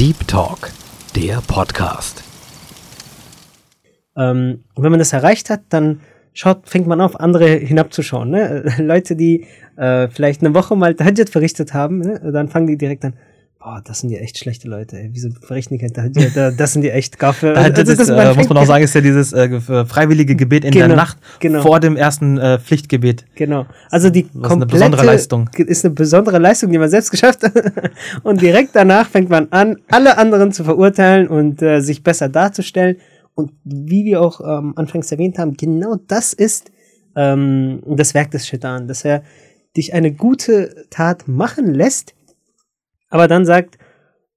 Deep Talk, der Podcast. Ähm, wenn man das erreicht hat, dann schaut, fängt man auf, andere hinabzuschauen. Ne? Leute, die äh, vielleicht eine Woche mal Tahajjud verrichtet haben, ne? dann fangen die direkt an, boah, das sind ja echt schlechte Leute, ey. wieso verrichten die kein Tahajjud? Das sind die echt Gaffe. Tahajjud Also, ist, das- äh, man muss man auch sagen, ist ja dieses äh, freiwillige Gebet in der Genau, Nacht genau. vor dem ersten äh, Pflichtgebet. Genau. Also die Was eine komplette besondere Leistung. ist eine besondere Leistung, die man selbst geschafft hat. und direkt danach fängt man an, alle anderen zu verurteilen und äh, sich besser darzustellen. Und wie wir auch ähm, anfangs erwähnt haben, genau das ist ähm, das Werk des Shaitan, dass er dich eine gute Tat machen lässt, aber dann sagt,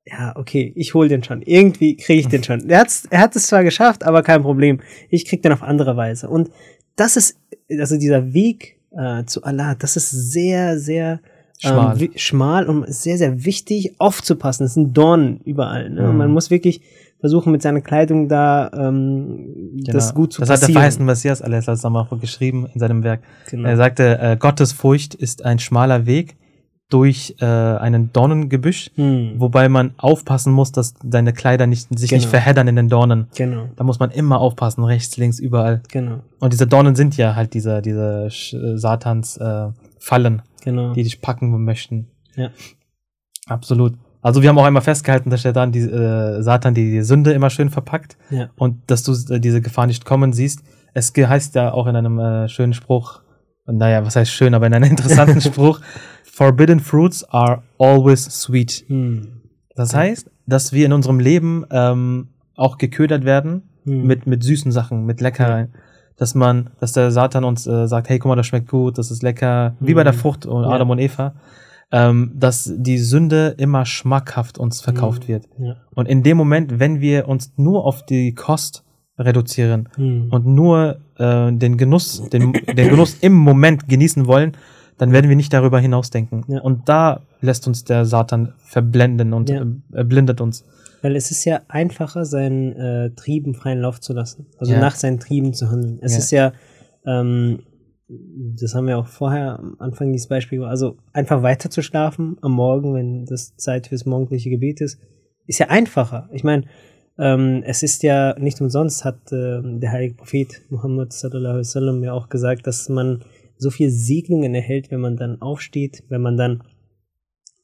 ja, okay, ich hol den schon. Irgendwie kriege ich den schon. Er, hat's, er hat es zwar geschafft, aber kein Problem. Ich krieg den auf andere Weise. Und das ist, also dieser Weg äh, zu Allah, das ist sehr, sehr Schmal. Ähm, schmal und sehr, sehr wichtig aufzupassen. Es sind Dornen überall. Ne? Mhm. man muss wirklich versuchen, mit seiner Kleidung da ähm, das Genau. gut zu Das hat der verheißene Messias a.s. auch geschrieben in seinem Werk. Genau. Er sagte, äh, Gottesfurcht ist ein schmaler Weg durch äh, einen Dornengebüsch, Hm, wobei man aufpassen muss, dass deine Kleider nicht, sich nicht Genau. verheddern in den Dornen. genau, Da muss man immer aufpassen, rechts, links, überall. genau, Und diese Dornen sind ja halt diese, diese äh, Satans äh, Fallen, genau. die dich packen möchten. Ja. Absolut. Also wir haben auch einmal festgehalten, dass der dann die, äh, Satan die, die Sünde immer schön verpackt Ja. und dass du äh, diese Gefahr nicht kommen siehst. Es heißt ja auch in einem äh, schönen Spruch, naja, was heißt schön, aber in einem interessanten Spruch, Forbidden fruits are always sweet. Hm, Das heißt, dass wir in unserem Leben ähm, auch geködert werden hm, mit, mit süßen Sachen, mit Leckereien. Dass man, dass der Satan uns äh, sagt, hey, guck mal, das schmeckt gut, das ist lecker, wie bei der Mhm. Frucht und Ja. Adam und Eva, ähm, dass die Sünde immer schmackhaft uns verkauft Mhm. wird. ja. Und in dem Moment, wenn wir uns nur auf die Kost reduzieren Hm. und nur äh, den Genuss, den, den Genuss im Moment genießen wollen, dann werden wir nicht darüber hinausdenken. Ja. Und da lässt uns der Satan verblenden und Ja. äh, blindet uns. Weil es ist ja einfacher, seinen äh, Trieben freien Lauf zu lassen. Also Ja. nach seinen Trieben zu handeln. Es ist ja, ähm, das haben wir auch vorher am Anfang dieses Beispiel, also einfach weiter zu schlafen am Morgen, wenn das Zeit fürs morgendliche Gebet ist, ist ja einfacher. Ich meine, ähm, es ist ja nicht umsonst, hat ähm, der heilige Prophet Muhammad sallallahu alaihi wasallam ja auch gesagt, dass man so viel Segnungen erhält, wenn man dann aufsteht, wenn man dann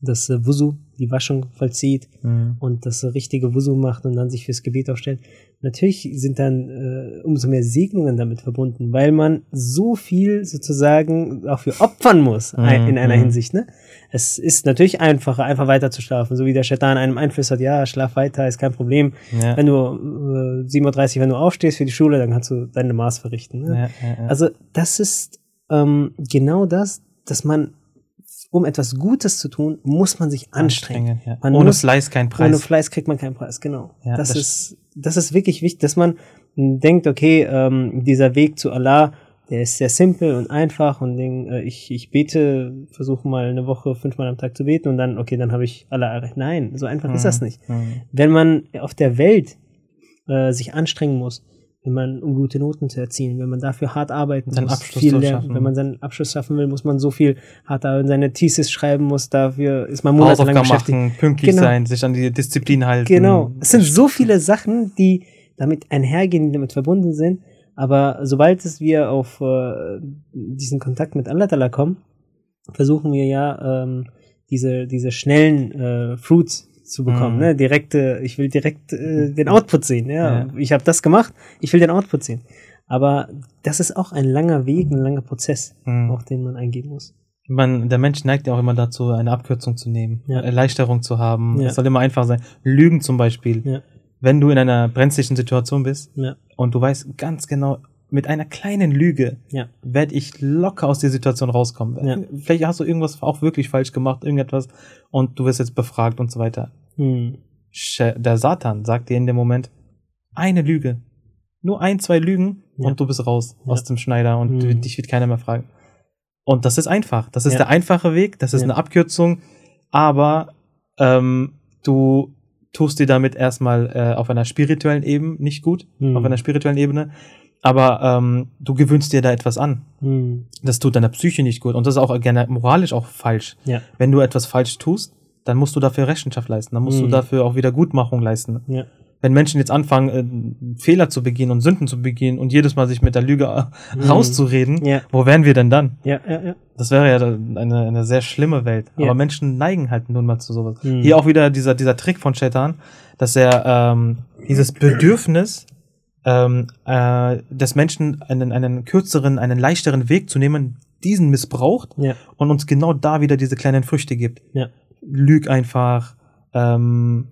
das äh, Wusu, die Waschung vollzieht Mhm. und das richtige Wusu macht und dann sich fürs Gebet aufstellt. Natürlich sind dann äh, umso mehr Segnungen damit verbunden, weil man so viel sozusagen dafür opfern muss ein, in einer Mhm. Hinsicht. Ne? Es ist natürlich einfacher, einfach weiter zu schlafen, so wie der Shaitan einem einflüstert, ja, schlaf weiter, ist kein Problem. Ja. Wenn du äh, 7.30 Uhr, wenn du aufstehst für die Schule, dann kannst du deine Maß verrichten. Ne? Ja, ja. Also das ist ähm, genau das, dass man, um etwas Gutes zu tun, muss man sich anstrengen. ja. Man Ohne muss- Fleiß kein Ohne Preis. Fleiß kriegt man keinen Preis, genau. Ja, das, das ist, das ist wirklich wichtig, dass man mh, denkt, okay, ähm, dieser Weg zu Allah, der ist sehr simpel und einfach und den, äh, ich, ich bete, versuche mal eine Woche fünfmal am Tag zu beten und dann, okay, dann habe ich Allah erreicht. Nein, so einfach ist das nicht. Mhm. Wenn man auf der Welt äh, sich anstrengen muss, wenn man um gute Noten zu erzielen, wenn man dafür hart arbeiten Seinen muss, Abschluss viel lernen, wenn man seinen Abschluss schaffen will, muss man so viel hart arbeiten, seine Thesis schreiben muss, dafür ist man monatelang Hausaufgaben beschäftigt. machen, pünktlich Genau. sein, sich an die Disziplin halten. Genau. Es sind so viele Sachen, die damit einhergehen, die damit verbunden sind. Aber sobald es wir auf äh, diesen Kontakt mit Allah kommen, versuchen wir ja ähm, diese, diese schnellen äh, Fruits zu bekommen. Mhm. Ne? Direkte, ich will direkt äh, den Output sehen. Ja? Ja. Ich habe das gemacht, ich will den Output sehen. Aber das ist auch ein langer Weg, ein langer Prozess, Mhm. auf den man eingehen muss. Man, der Mensch neigt ja auch immer dazu, eine Abkürzung zu nehmen, Ja. Erleichterung zu haben. Es soll immer einfach sein. Lügen zum Beispiel. Wenn du in einer brenzlichen Situation bist und du weißt ganz genau, mit einer kleinen Lüge ja, werde ich locker aus der Situation rauskommen. Ja. Vielleicht hast du irgendwas auch wirklich falsch gemacht, irgendetwas, und du wirst jetzt befragt und so weiter. hm. Der Satan sagt dir in dem Moment, eine Lüge. Nur ein, zwei Lügen Ja. und du bist raus aus dem Schneider und Mhm. dich wird keiner mehr fragen. Und das ist einfach. Das ist der einfache Weg, das ist eine Abkürzung, aber ähm, du tust dir damit erstmal äh, auf einer spirituellen Ebene nicht gut, Mhm. auf einer spirituellen Ebene, aber ähm, du gewöhnst dir da etwas an. Hm. Das tut deiner Psyche nicht gut und das ist auch gerne moralisch auch falsch. Ja. Wenn du etwas falsch tust, dann musst du dafür Rechenschaft leisten. Dann musst du Mhm. dafür auch Wiedergutmachung leisten. Ja. Wenn Menschen jetzt anfangen, äh, Fehler zu begehen und Sünden zu begehen und jedes Mal sich mit der Lüge äh, rauszureden, Mhm. Ja. wo wären wir denn dann? Ja, ja, ja. Das wäre ja eine, eine sehr schlimme Welt. Ja. Aber Menschen neigen halt nun mal zu sowas. Mhm. Hier auch wieder dieser, dieser Trick von Shaitan, dass er ähm, dieses Bedürfnis ähm, äh, des Menschen einen, einen kürzeren, einen leichteren Weg zu nehmen, diesen missbraucht Ja. und uns genau da wieder diese kleinen Früchte gibt. Ja. Lüg einfach, ähm,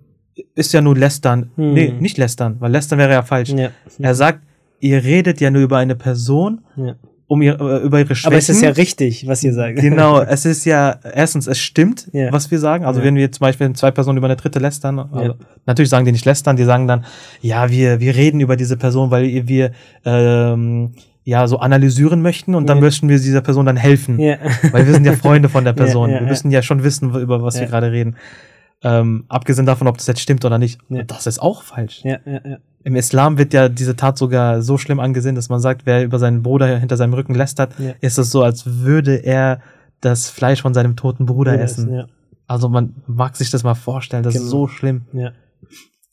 ist ja nur lästern. Mhm. Nee, nicht lästern, weil lästern wäre ja falsch. Ja. Er sagt, ihr redet ja nur über eine Person, ja. Um ihr, äh, über ihre Schwächen. Aber es ist ja richtig, was ihr sagt. Genau, es ist ja, erstens, es stimmt, Ja. was wir sagen. Also Ja. wenn wir zum Beispiel zwei Personen über eine dritte lästern, also Ja. natürlich sagen die nicht lästern, die sagen dann, ja, wir, wir reden über diese Person, weil wir ähm, ja so analysieren möchten und dann möchten wir dieser Person dann helfen. Weil wir sind ja Freunde von der Person. wir müssen ja schon wissen, über was wir gerade reden. Ähm, abgesehen davon, ob das jetzt stimmt oder nicht. Ja. Das ist auch falsch. Ja, ja, ja. Im Islam wird ja diese Tat sogar so schlimm angesehen, dass man sagt, wer über seinen Bruder hinter seinem Rücken lästert, Ja. ist es so, als würde er das Fleisch von seinem toten Bruder essen. Ja. Also man mag sich das mal vorstellen, das ist Genau. so schlimm. Ja.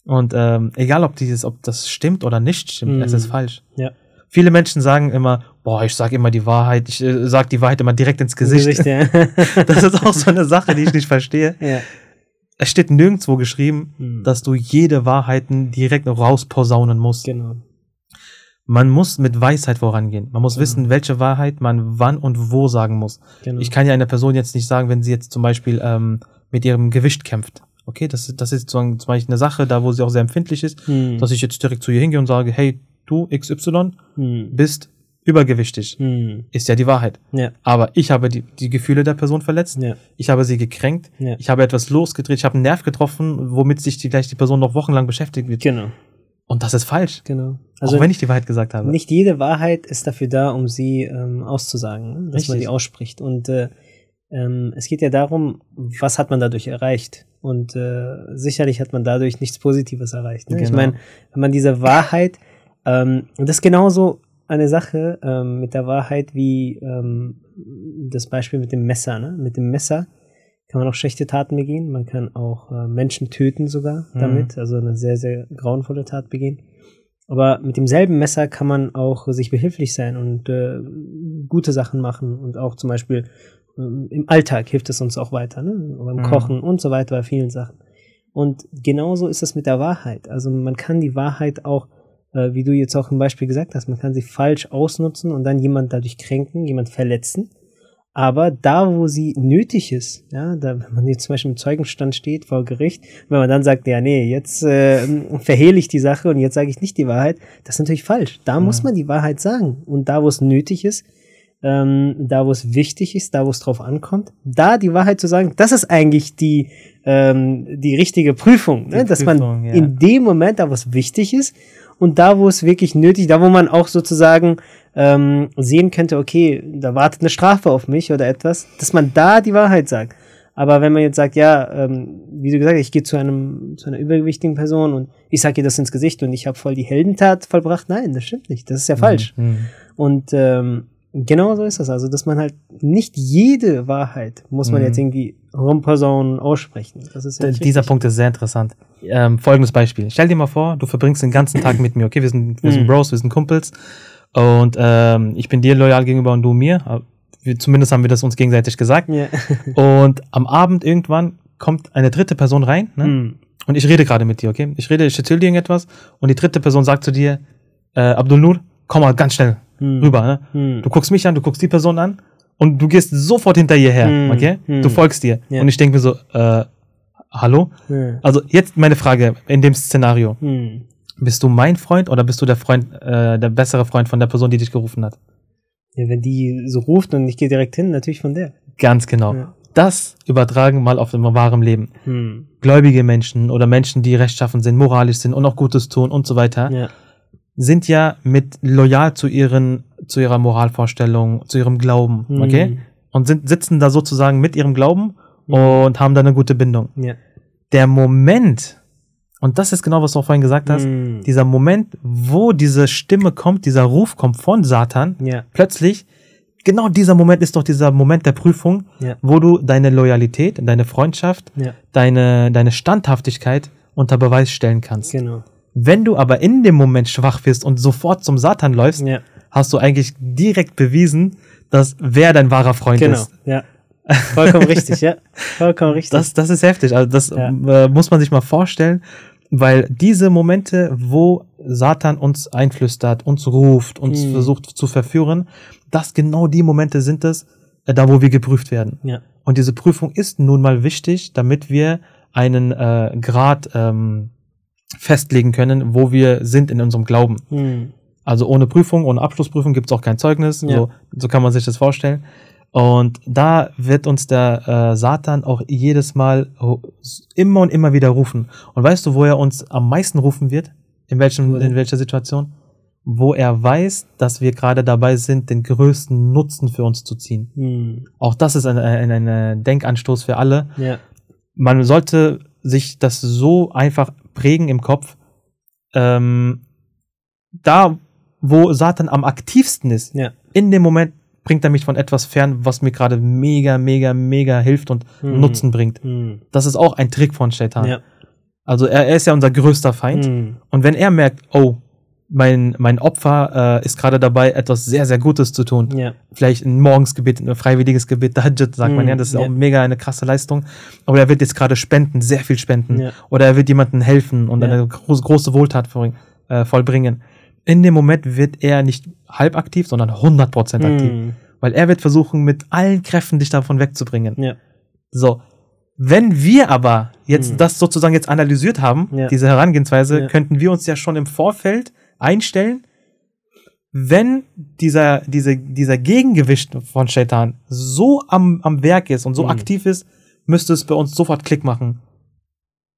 Und ähm, egal, ob dieses, ob das stimmt oder nicht stimmt, Mhm. es ist falsch. Ja. Viele Menschen sagen immer, boah, ich sag immer die Wahrheit, ich äh, sag die Wahrheit immer direkt ins Gesicht. Gesicht, ja. Das ist auch so eine Sache, die ich nicht verstehe. ja. Es steht nirgendwo geschrieben, Mhm. dass du jede Wahrheiten direkt rausposaunen musst. Genau. Man muss mit Weisheit vorangehen. Man muss Genau. wissen, welche Wahrheit man wann und wo sagen muss. genau. Ich kann ja einer Person jetzt nicht sagen, wenn sie jetzt zum Beispiel ähm, mit ihrem Gewicht kämpft. Okay, das, ist- das ist zum Beispiel eine Sache, da wo sie auch sehr empfindlich ist, Hm. dass ich jetzt direkt zu ihr hingehe und sage, hey, du XY Hm. bist übergewichtig. Hm. Ist ja die Wahrheit. Ja. Aber ich habe die, die Gefühle der Person verletzt. Ja. Ich habe sie gekränkt. Ja. Ich habe etwas losgedreht. Ich habe einen Nerv getroffen, womit sich die, gleich die Person noch wochenlang beschäftigt wird. Genau. Und das ist falsch. Genau. auch wenn ich die Wahrheit gesagt habe. nicht jede Wahrheit ist dafür da, um sie ähm, auszusagen, ne? dass man Richtig. die ausspricht. Und äh, ähm, es geht ja darum, was hat man dadurch erreicht? Und äh, sicherlich hat man dadurch nichts Positives erreicht. Ne? Ich Genau. meine, wenn man diese Wahrheit, ähm, und das ist genauso eine Sache ähm, mit der Wahrheit wie ähm, das Beispiel mit dem Messer. Ne? Mit dem Messer kann man auch schlechte Taten begehen, man kann auch äh, Menschen töten sogar Mhm. damit, also eine sehr, sehr grauenvolle Tat begehen. Aber mit demselben Messer kann man auch sich behilflich sein und äh, gute Sachen machen und auch zum Beispiel ähm, im Alltag hilft es uns auch weiter, ne? beim Mhm. Kochen und so weiter, bei vielen Sachen. Und genauso ist es mit der Wahrheit. Also man kann die Wahrheit auch, äh, wie du jetzt auch im Beispiel gesagt hast, man kann sie falsch ausnutzen und dann jemand dadurch kränken, jemand verletzen. Aber da, wo sie nötig ist, ja, da, wenn man jetzt zum Beispiel im Zeugenstand steht vor Gericht, wenn man dann sagt, ja, nee, jetzt äh, verhehle ich die Sache und jetzt sage ich nicht die Wahrheit, das ist natürlich falsch. Da muss man die Wahrheit sagen. Und da, wo es nötig ist, ähm, da, wo es wichtig ist, da, wo es drauf ankommt, da die Wahrheit zu sagen, das ist eigentlich die, ähm, die richtige Prüfung, ne? Die dass Prüfung, man ja. in dem Moment, da, wo es wichtig ist, und da, wo es wirklich nötig, da, wo man auch sozusagen ähm, sehen könnte, okay, da wartet eine Strafe auf mich oder etwas, dass man da die Wahrheit sagt. Aber wenn man jetzt sagt, ja, ähm, wie du gesagt hast, ich gehe zu einem zu einer übergewichtigen Person und ich sage ihr das ins Gesicht und ich habe voll die Heldentat vollbracht, nein, das stimmt nicht, das ist ja falsch. Mhm. Und ähm, genau so ist das. Also, dass man halt nicht jede Wahrheit muss man Mhm. jetzt irgendwie rumposaunen, aussprechen. Das ist ja Dieser. Punkt ist sehr interessant. Ähm, folgendes Beispiel. Stell dir mal vor, du verbringst den ganzen Tag mit mir, okay? Wir sind, wir sind Mhm. Bros, wir sind Kumpels. Und ähm, ich bin dir loyal gegenüber und du mir. Aber Wir, zumindest haben wir das uns gegenseitig gesagt. Ja. Und am Abend irgendwann kommt eine dritte Person rein, ne? Hm. Und ich rede gerade mit dir, okay? Ich rede, ich erzähle dir irgendetwas und die dritte Person sagt zu dir, äh, Abdul Nur, komm mal ganz schnell Hm. rüber, ne? Hm. Du guckst mich an, du guckst die Person an und du gehst sofort hinter ihr her, Hm, okay? hm. Du folgst dir. Ja. Und ich denke mir so, äh, hallo? Ja. Also jetzt meine Frage in dem Szenario. Hm. Bist du mein Freund oder bist du der Freund, äh, der bessere Freund von der Person, die dich gerufen hat? ja, wenn die so ruft und ich gehe direkt hin, natürlich von der. Ganz genau. Ja. Das übertragen mal auf dem wahren Leben. Hm. Gläubige Menschen oder Menschen, die rechtschaffen sind, moralisch sind und auch Gutes tun und so weiter, Ja. Sind ja mit loyal zu ihren, zu ihrer Moralvorstellung, zu ihrem Glauben, Hm. okay? Und sind, sitzen da sozusagen mit ihrem Glauben und haben da eine gute Bindung. Ja. Der Moment, und das ist genau, was du auch vorhin gesagt hast, Hm. dieser Moment, wo diese Stimme kommt, dieser Ruf kommt von Satan, Ja. plötzlich, genau dieser Moment ist doch dieser Moment der Prüfung, Ja. wo du deine Loyalität, deine Freundschaft, deine, deine Standhaftigkeit unter Beweis stellen kannst. genau. Wenn du aber in dem Moment schwach bist und sofort zum Satan läufst, Ja, hast du eigentlich direkt bewiesen, dass wer dein wahrer Freund genau. ist. Ja. Vollkommen richtig, ja. Vollkommen richtig. Das, das ist heftig. Also das Ja. äh, muss man sich mal vorstellen, weil diese Momente, wo Satan uns einflüstert, uns ruft, uns Mhm. versucht zu verführen, das genau die Momente sind es, äh, da wo wir geprüft werden. ja. Und diese Prüfung ist nun mal wichtig, damit wir einen äh, Grad ähm, festlegen können, wo wir sind in unserem Glauben. Hm. Also ohne Prüfung, ohne Abschlussprüfung gibt es auch kein Zeugnis. Ja. So, so kann man sich das vorstellen. Und da wird uns der äh, Satan auch jedes Mal immer und immer wieder rufen. Und weißt du, wo er uns am meisten rufen wird? In, welchem, in welcher Situation? Wo er weiß, dass wir gerade dabei sind, den größten Nutzen für uns zu ziehen. Hm. Auch das ist ein, ein, ein Denkanstoß für alle. Ja. Man sollte sich das so einfach prägen im Kopf. Ähm, da, wo Satan am aktivsten ist, Ja. in dem Moment bringt er mich von etwas fern, was mir gerade mega, mega, mega hilft und Mhm. Nutzen bringt. Hm. Das ist auch ein Trick von Shaitan. Ja. Also er, er ist ja unser größter Feind. Hm. Und wenn er merkt, oh, mein, mein Opfer äh, ist gerade dabei, etwas sehr, sehr Gutes zu tun, Ja. vielleicht ein Morgensgebet, ein freiwilliges Gebet, Tahajjud, sagt man Mm, ja, das ist ja. auch mega eine krasse Leistung. Aber er wird jetzt gerade spenden, sehr viel spenden. Ja. Oder er wird jemandem helfen und eine große, große Wohltat vollbringen, äh, vollbringen. In dem Moment wird er nicht halb aktiv, sondern 100% aktiv. Hm. Weil er wird versuchen, mit allen Kräften dich davon wegzubringen. Ja. So. Wenn wir aber jetzt Mhm. das sozusagen jetzt analysiert haben, Ja. diese Herangehensweise, Ja. könnten wir uns ja schon im Vorfeld einstellen, wenn dieser, diese, dieser Gegengewicht von Shaitan so am, am Werk ist und so Mhm. aktiv ist, müsste es bei uns sofort Klick machen.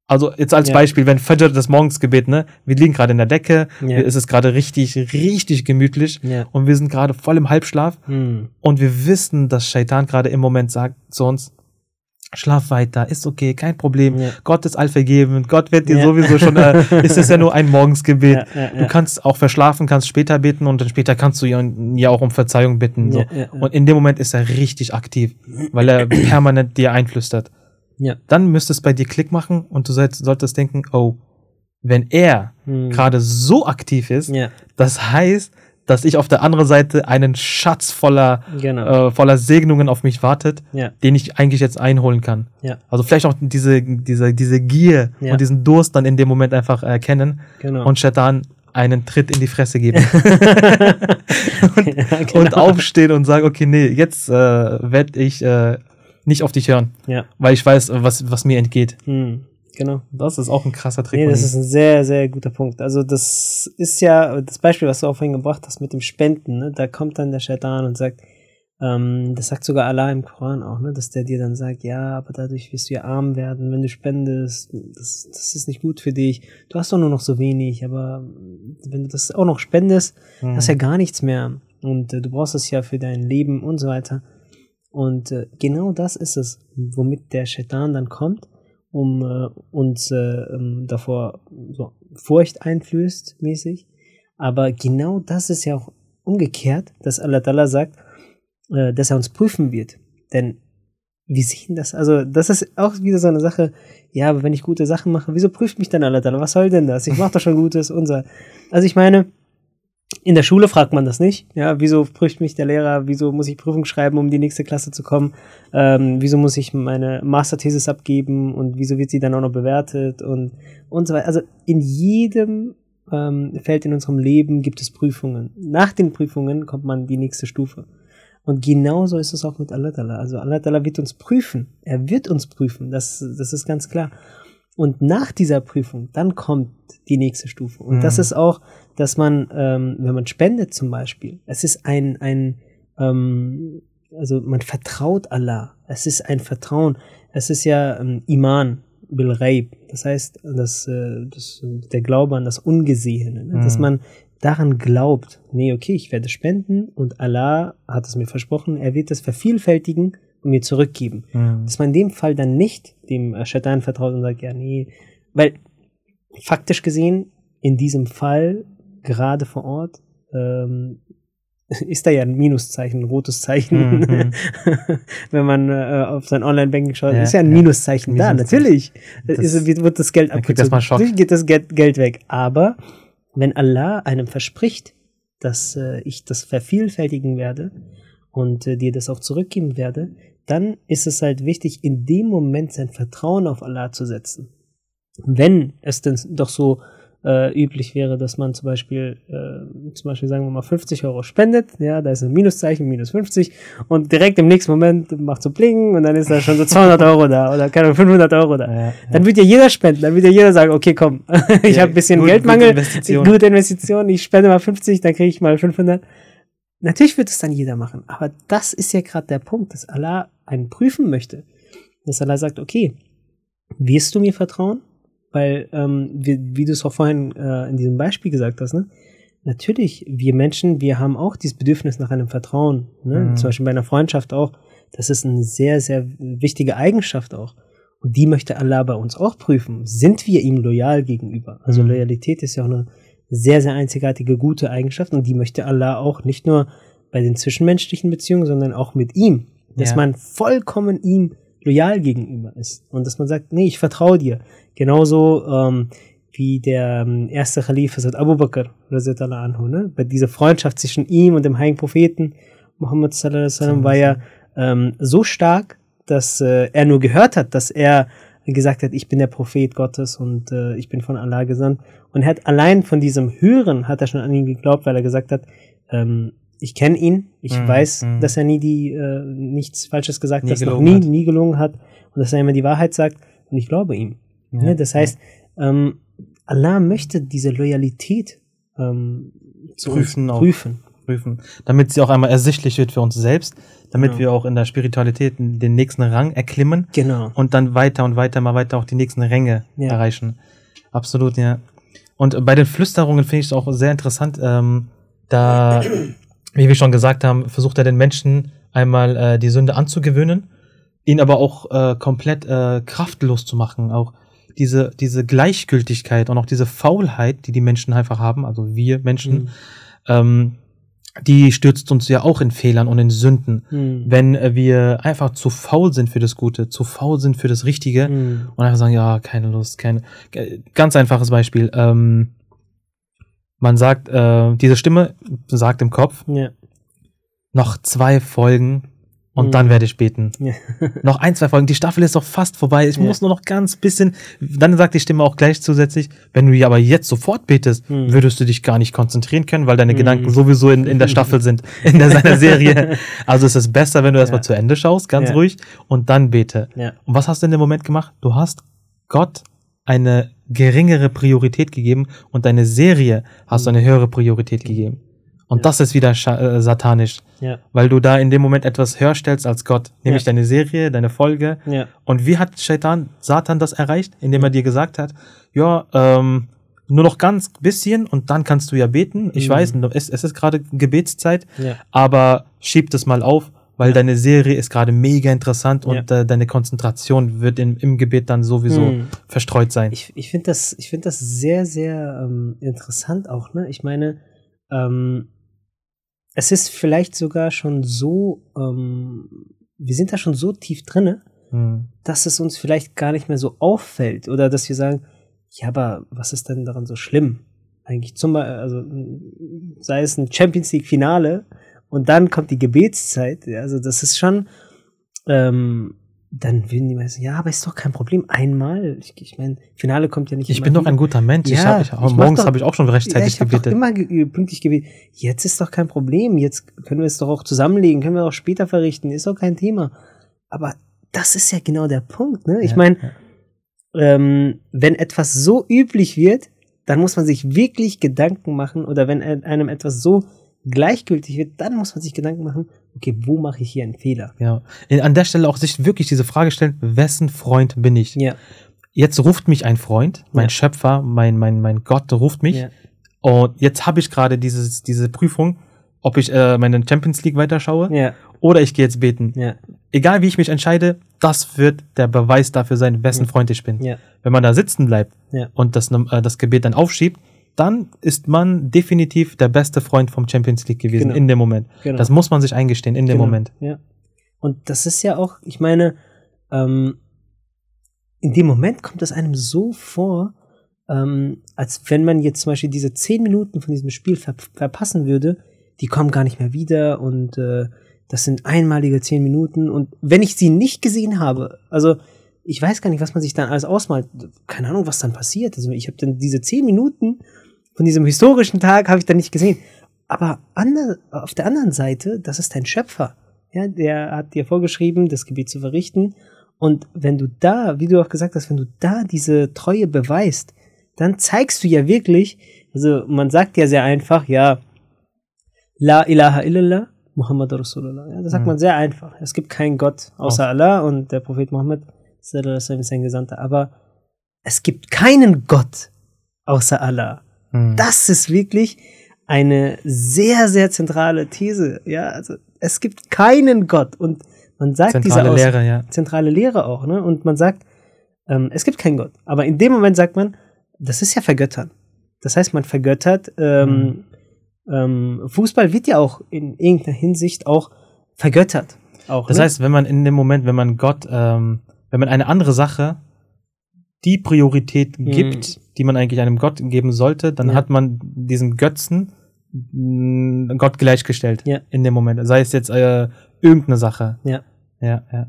Also jetzt als Ja. Beispiel, wenn Fajr das Morgensgebet, ne, wir liegen gerade in der Decke, Ja. es ist gerade richtig, richtig gemütlich Ja. und wir sind gerade voll im Halbschlaf Hm. und wir wissen, dass Shaitan gerade im Moment sagt zu uns, schlaf weiter, ist okay, kein Problem. Ja. Gott ist allvergebend, Gott wird dir Ja. sowieso schon, äh, es ist ja nur ein Morgensgebet. Ja, Du kannst auch verschlafen, kannst später beten und dann später kannst du ja auch um Verzeihung bitten. So. Und in dem Moment ist er richtig aktiv, weil er permanent dir einflüstert. Ja. Dann müsste es bei dir Klick machen und du solltest denken, oh, wenn er Hm. gerade so aktiv ist, das heißt, dass ich auf der anderen Seite einen Schatz voller, genau. äh, voller Segnungen auf mich wartet, ja, den ich eigentlich jetzt einholen kann. ja, Also vielleicht auch diese, diese, diese Gier Ja. und diesen Durst dann in dem Moment einfach erkennen genau. und Shaitan einen Tritt in die Fresse geben und, Ja, genau. und aufstehen und sagen, okay, nee, jetzt äh, werde ich äh, nicht auf dich hören, ja, weil ich weiß, was, was mir entgeht. hm. Genau. Das ist auch ein krasser Trick. Nee, das ist ein sehr, sehr guter Punkt. Also das ist ja das Beispiel, was du auch vorhin gebracht hast mit dem Spenden. Ne? Da kommt dann der Shaitan und sagt, ähm, das sagt sogar Allah im Koran auch, ne? dass der dir dann sagt, ja, aber dadurch wirst du ja arm werden, wenn du spendest. Das, das ist nicht gut für dich. Du hast doch nur noch so wenig, aber wenn du das auch noch spendest, Mhm. hast ja gar nichts mehr. Und äh, du brauchst es ja für dein Leben und so weiter. Und äh, genau das ist es, womit der Shaitan dann kommt, um äh, uns äh, ähm, davor so Furcht einflößt, mäßig. Aber genau das ist ja auch umgekehrt, dass Allah sagt, äh, dass er uns prüfen wird. Denn wie sehen das? Also, das ist auch wieder so eine Sache, ja, aber wenn ich gute Sachen mache, wieso prüft mich dann Allah? Was soll denn das? Ich mache doch schon Gutes so. Also ich meine, in der Schule fragt man das nicht. Ja, wieso prüft mich der Lehrer? Wieso muss ich Prüfung schreiben, um die nächste Klasse zu kommen? Ähm, wieso muss ich meine Masterthesis abgeben und wieso wird sie dann auch noch bewertet und und so weiter. Also in jedem ähm, Feld in unserem Leben gibt es Prüfungen. Nach den Prüfungen kommt man die nächste Stufe. Und genauso ist es auch mit Allah Ta'ala. Also Allah Ta'ala wird uns prüfen. Er wird uns prüfen. Das, das ist ganz klar. Und nach dieser Prüfung, dann kommt die nächste Stufe. Und Mhm. das ist auch, dass man, ähm, wenn man spendet zum Beispiel, es ist ein, ein ähm, also man vertraut Allah. Es ist ein Vertrauen. Es ist ja ähm, Iman bil Ghaib. Das heißt, das, äh, das, der Glaube an das Ungesehene. Ne? Dass Mhm. man daran glaubt, nee, okay, ich werde spenden und Allah hat es mir versprochen, er wird es vervielfältigen und mir zurückgeben Mhm. dass man in dem Fall dann nicht dem Shaitan vertraut und sagt, ja, nee, weil faktisch gesehen in diesem Fall gerade vor Ort ähm, ist da ja ein Minuszeichen, ein rotes Zeichen. Mhm. Wenn man äh, auf sein Online-Banking schaut, Ja, ist ja ein ja. Minuszeichen da, Minuszeichen. natürlich. Das- ist, wird das Geld Schock. Natürlich geht das Geld, Geld weg. Aber wenn Allah einem verspricht, dass äh, ich das vervielfältigen werde und äh, dir das auch zurückgeben werde, dann ist es halt wichtig, in dem Moment sein Vertrauen auf Allah zu setzen. Wenn es denn doch so äh, üblich wäre, dass man zum Beispiel, äh, zum Beispiel sagen wir mal 50 Euro spendet, ja, da ist ein Minuszeichen, minus 50 und direkt im nächsten Moment macht so bling und dann ist da schon so 200 Euro da oder keine Ahnung, 500 Euro da. Ja, Dann wird ja jeder spenden, dann wird ja jeder sagen, okay, komm, ich Ja, habe ein bisschen gut- Geldmangel, gute Investition. gute Investition, ich spende mal 50, dann kriege ich mal 500. Natürlich wird es dann jeder machen, aber das ist ja gerade der Punkt, dass Allah einen prüfen möchte. Dass Allah sagt, okay, wirst du mir vertrauen? Weil, ähm, wie, wie du es auch vorhin äh, in diesem Beispiel gesagt hast, ne? Natürlich, wir Menschen, wir haben auch dieses Bedürfnis nach einem Vertrauen. Ne? Mhm. Zum Beispiel bei einer Freundschaft auch. Das ist eine sehr, sehr wichtige Eigenschaft auch. Und die möchte Allah bei uns auch prüfen. Sind wir ihm loyal gegenüber? Also Mhm. Loyalität ist ja auch eine sehr, sehr einzigartige, gute Eigenschaft. Und die möchte Allah auch nicht nur bei den zwischenmenschlichen Beziehungen, sondern auch mit ihm. Dass Ja. man vollkommen ihm loyal gegenüber ist. Und dass man sagt, nee, ich vertraue dir. Genauso ähm, wie der ähm, erste Khalif, Hazrat Abu Bakr, anhu, ne? Bei dieser Freundschaft zwischen ihm und dem heiligen Propheten Muhammad sallallahu alaihi wasallam war ja ähm, so stark, dass äh, er nur gehört hat, dass er gesagt hat, ich bin der Prophet Gottes und äh, ich bin von Allah gesandt. Und er hat allein von diesem Hören hat er schon an ihn geglaubt, weil er gesagt hat, ähm, ich kenne ihn, ich Mhm, weiß, mhm. dass er nie die äh, nichts Falsches gesagt Nie hat, noch nie, hat. nie gelogen hat und dass er immer die Wahrheit sagt und ich glaube ihm. Ja, Ne? Das heißt, ähm, Allah möchte diese Loyalität ähm, Prüfen prüfen. Prüfen, damit sie auch einmal ersichtlich wird für uns selbst, damit Ja. wir auch in der Spiritualität den nächsten Rang erklimmen Genau. und dann weiter und weiter, mal weiter auch die nächsten Ränge Ja. erreichen. Absolut, ja. Und bei den Flüsterungen finde ich es auch sehr interessant, ähm, da, wie wir schon gesagt haben, versucht er den Menschen einmal äh, die Sünde anzugewöhnen, ihn aber auch äh, komplett äh, kraftlos zu machen, auch diese, diese Gleichgültigkeit und auch diese Faulheit, die die Menschen einfach haben, also wir Menschen, Mhm. ähm, die stürzt uns ja auch in Fehlern und in Sünden. Mhm. Wenn äh, wir einfach zu faul sind für das Gute, zu faul sind für das Richtige Mhm. und einfach sagen, ja, keine Lust, keine. Ge- Ganz einfaches Beispiel. Ähm, man sagt, äh, diese Stimme sagt im Kopf, Ja. noch zwei Folgen und Mhm. dann werde ich beten. Ja. Noch ein, zwei Folgen, die Staffel ist doch fast vorbei. Ich Ja. muss nur noch ganz bisschen. Dann sagt die Stimme auch gleich zusätzlich, wenn du aber jetzt sofort betest, Mhm. würdest du dich gar nicht konzentrieren können, weil deine Mhm. Gedanken sowieso in, in der Staffel sind, in der, seiner Serie. Also es ist besser, wenn du erstmal Ja. zu Ende schaust, ganz ruhig, und dann bete. Und was hast du in dem Moment gemacht? Du hast Gott eine geringere Priorität gegeben und deine Serie hast du eine höhere Priorität gegeben. Und Ja. das ist wieder äh, satanisch, Ja. weil du da in dem Moment etwas höher stellst als Gott, nämlich Ja. deine Serie, deine Folge. Und wie hat Shaitan, Satan das erreicht? Indem er dir gesagt hat, ja, ähm, nur noch ganz bisschen und dann kannst du ja beten. Ich Mhm. weiß, es, es ist gerade Gebetszeit, aber schieb das mal auf, weil deine Serie ist gerade mega interessant und äh, deine Konzentration wird in, im Gebet dann sowieso Mhm. verstreut sein. Ich, ich finde das, ich finde das sehr, sehr ähm, interessant auch, ne? Ich meine, ähm, es ist vielleicht sogar schon so, ähm, wir sind da schon so tief drinne, Mhm. dass es uns vielleicht gar nicht mehr so auffällt oder dass wir sagen, ja, aber was ist denn daran so schlimm? Eigentlich zum Beispiel, also sei es ein Champions League Finale und dann kommt die Gebetszeit, ja, also das ist schon, ähm, dann würden die meisten, ja, aber ist doch kein Problem, einmal. Ich, ich meine, Finale kommt ja nicht Ich bin doch ein guter Mensch. ich Ja, hab, ich, ich morgens habe ich auch schon Ja, rechtzeitig ich habe doch gebetet. immer ge pünktlich gebetet. Jetzt ist doch kein Problem. Jetzt können wir es doch auch zusammenlegen, können wir auch später verrichten. Ist doch kein Thema. Aber das ist ja genau der Punkt. Ne? Ich Ja, meine, ja. ähm, wenn etwas so üblich wird, dann muss man sich wirklich Gedanken machen. Oder wenn einem etwas so gleichgültig wird, dann muss man sich Gedanken machen, okay, wo mache ich hier einen Fehler? Ja. An der Stelle auch sich wirklich diese Frage stellen, wessen Freund bin ich? Ja, Jetzt ruft mich ein Freund, mein Ja. Schöpfer, mein, mein, mein Gott ruft mich. ja, Und jetzt habe ich gerade dieses, diese Prüfung, ob ich äh, meine Champions League weiterschaue ja, oder ich gehe jetzt beten. ja, Egal wie ich mich entscheide, das wird der Beweis dafür sein, wessen. Freund ich bin. ja, Wenn man da sitzen bleibt und das, äh, das Gebet dann aufschiebt, dann ist man definitiv der beste Freund vom Champions League gewesen Genau. in dem Moment. Genau. Das muss man sich eingestehen in dem Genau, Moment. Ja. Und das ist ja auch, ich meine, ähm, in dem Moment kommt es einem so vor, ähm, als wenn man jetzt zum Beispiel diese zehn Minuten von diesem Spiel ver verpassen würde, die kommen gar nicht mehr wieder und äh, das sind einmalige zehn Minuten und wenn ich sie nicht gesehen habe, also ich weiß gar nicht, was man sich dann alles ausmalt, keine Ahnung, was dann passiert. Also ich habe dann diese zehn Minuten von diesem historischen Tag habe ich dann nicht gesehen. Aber ander, auf der anderen Seite, das ist dein Schöpfer. Ja, der hat dir vorgeschrieben, das Gebet zu verrichten. Und wenn du da, wie du auch gesagt hast, wenn du da diese Treue beweist, dann zeigst du ja wirklich, also man sagt ja sehr einfach, ja, La ilaha illallah, Muhammad Rasulullah. Ja, das sagt Mhm. man sehr einfach. Es gibt keinen Gott außer Auf- Allah und der Prophet Muhammad ist sein Gesandter. Aber es gibt keinen Gott außer Allah. Hm. Das ist wirklich eine sehr, sehr zentrale These. Ja, also es gibt keinen Gott und man sagt Zentrale diese Lehre, ja. zentrale Lehre auch, ne? Und man sagt, ähm, es gibt keinen Gott. Aber in dem Moment sagt man, das ist ja Vergöttern. Das heißt, man vergöttert. Ähm, ähm, Fußball wird ja auch in irgendeiner Hinsicht auch vergöttert. Auch, Das ne? heißt, wenn man in dem Moment, wenn man Gott, ähm, wenn man eine andere Sache die Priorität gibt, die man eigentlich einem Gott geben sollte, dann Mhm. Ja. hat man diesem Götzen mh, Gott gleichgestellt Ja. in dem Moment. Sei es jetzt äh, irgendeine Sache. Ja. Ja, ja.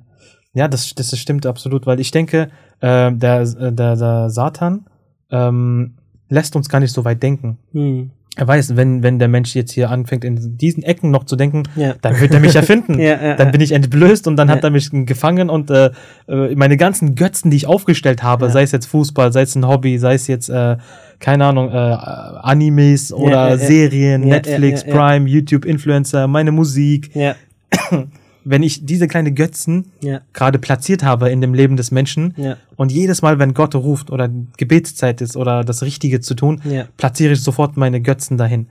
Ja, das, das stimmt absolut, weil ich denke, äh, der, der, der Satan ähm, lässt uns gar nicht so weit denken. Hm. Er weiß, wenn, wenn der Mensch jetzt hier anfängt, in diesen Ecken noch zu denken, Ja. dann wird er mich erfinden. Ja, ja, dann ja. bin ich entblößt und dann hat Ja. er mich gefangen und äh, äh, meine ganzen Götzen, die ich aufgestellt habe, Ja. sei es jetzt Fußball, sei es ein Hobby, sei es jetzt, äh, keine Ahnung, äh, Animes oder ja, ja. Serien, Ja, Netflix, ja, ja, ja. Prime, YouTube, Influencer, meine Musik. Wenn ich diese kleine Götzen ja, gerade platziert habe in dem Leben des Menschen ja, und jedes Mal, wenn Gott ruft oder Gebetszeit ist oder das Richtige zu tun, ja, platziere ich sofort meine Götzen dahin.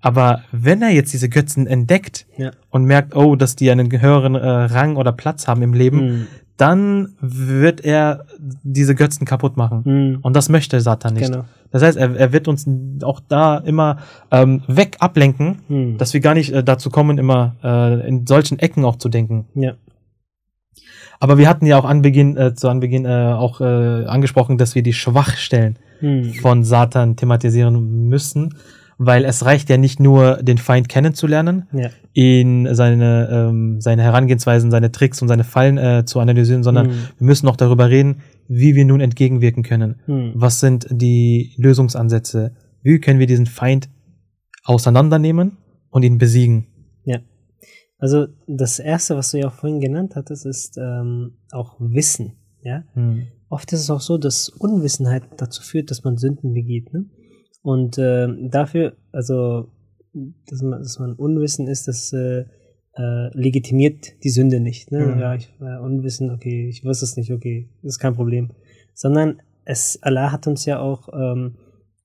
Aber wenn er jetzt diese Götzen entdeckt und merkt, oh, dass die einen höheren äh, Rang oder Platz haben im Leben, Hm. Dann wird er diese Götzen kaputt machen. Hm. Und das möchte Satan nicht. Genau. Das heißt, er, er wird uns auch da immer ähm, weg ablenken, Hm. dass wir gar nicht äh, dazu kommen, immer äh, in solchen Ecken auch zu denken. Ja, Aber wir hatten ja auch Anbeginn, äh, zu Anbeginn äh, auch äh, angesprochen, dass wir die Schwachstellen hm. von Satan thematisieren müssen, weil es reicht ja nicht nur, den Feind kennenzulernen, ja. Ihn seine, ähm, seine Herangehensweisen, seine Tricks und seine Fallen äh, zu analysieren, sondern Hm. wir müssen auch darüber reden, wie wir nun entgegenwirken können. Hm. Was sind die Lösungsansätze? Wie können wir diesen Feind auseinandernehmen und ihn besiegen? Ja. Also das erste, was du ja auch vorhin genannt hattest, ist ähm, auch Wissen. Ja. Hm. Oft ist es auch so, dass Unwissenheit dazu führt, dass man Sünden begeht. Ne? Und ähm, dafür, also dass man, dass man unwissen ist, das äh, äh, legitimiert die Sünde nicht. Ne? Mhm. Ja, ich war unwissen, okay, ich wusste es nicht, okay, ist kein Problem. Sondern es, Allah hat uns ja auch ähm,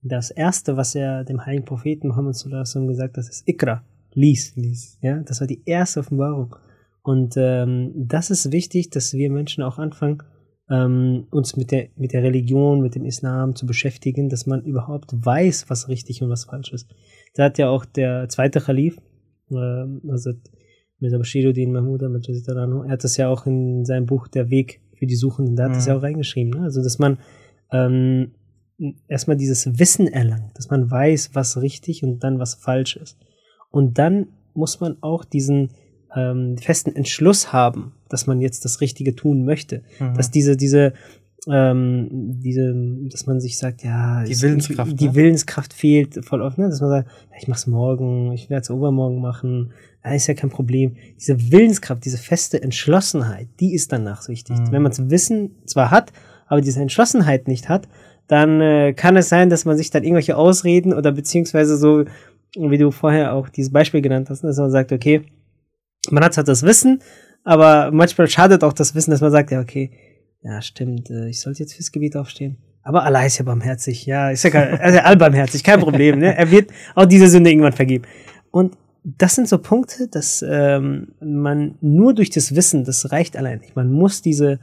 das erste, was er dem heiligen Propheten Muhammad wasallam gesagt hat, ist Ikra, lies. Lies. Ja, das war die erste Offenbarung. Und ähm, das ist wichtig, dass wir Menschen auch anfangen, ähm, uns mit der, mit der Religion, mit dem Islam zu beschäftigen, dass man überhaupt weiß, was richtig und was falsch ist. Da hat ja auch der zweite Khalif, ähm, also Mirza Bashiruddin Mahmud Ahmad Jazid Anhu, er hat das ja auch in seinem Buch Der Weg für die Suchenden, da hat das Mhm. ja auch reingeschrieben. Ne? Also, dass man ähm, erstmal dieses Wissen erlangt, dass man weiß, was richtig und dann was falsch ist. Und dann muss man auch diesen ähm, festen Entschluss haben, dass man jetzt das Richtige tun möchte. Mhm. Dass diese, diese, ähm, diese, dass man sich sagt, ja, Die es- Willenskraft, die ne? Willenskraft fehlt voll oft, ne? dass man sagt, ja, ich mach's morgen, ich werde es übermorgen machen, ja, ist ja kein Problem. Diese Willenskraft, diese feste Entschlossenheit, die ist danach wichtig. Mhm. Wenn man das Wissen zwar hat, aber diese Entschlossenheit nicht hat, dann äh, kann es sein, dass man sich dann irgendwelche Ausreden oder beziehungsweise so, wie du vorher auch dieses Beispiel genannt hast, dass man sagt, okay, man hat zwar das Wissen, aber manchmal schadet auch das Wissen, dass man sagt, ja, okay, ja, stimmt, äh, ich sollte jetzt fürs Gebet aufstehen. Aber Allah ist ja barmherzig, ja, ist ja, kein, ja allbarmherzig, kein Problem, ne? Er wird auch diese Sünde irgendwann vergeben. Und das sind so Punkte, dass ähm, man nur durch das Wissen, das reicht allein nicht. Man muss diese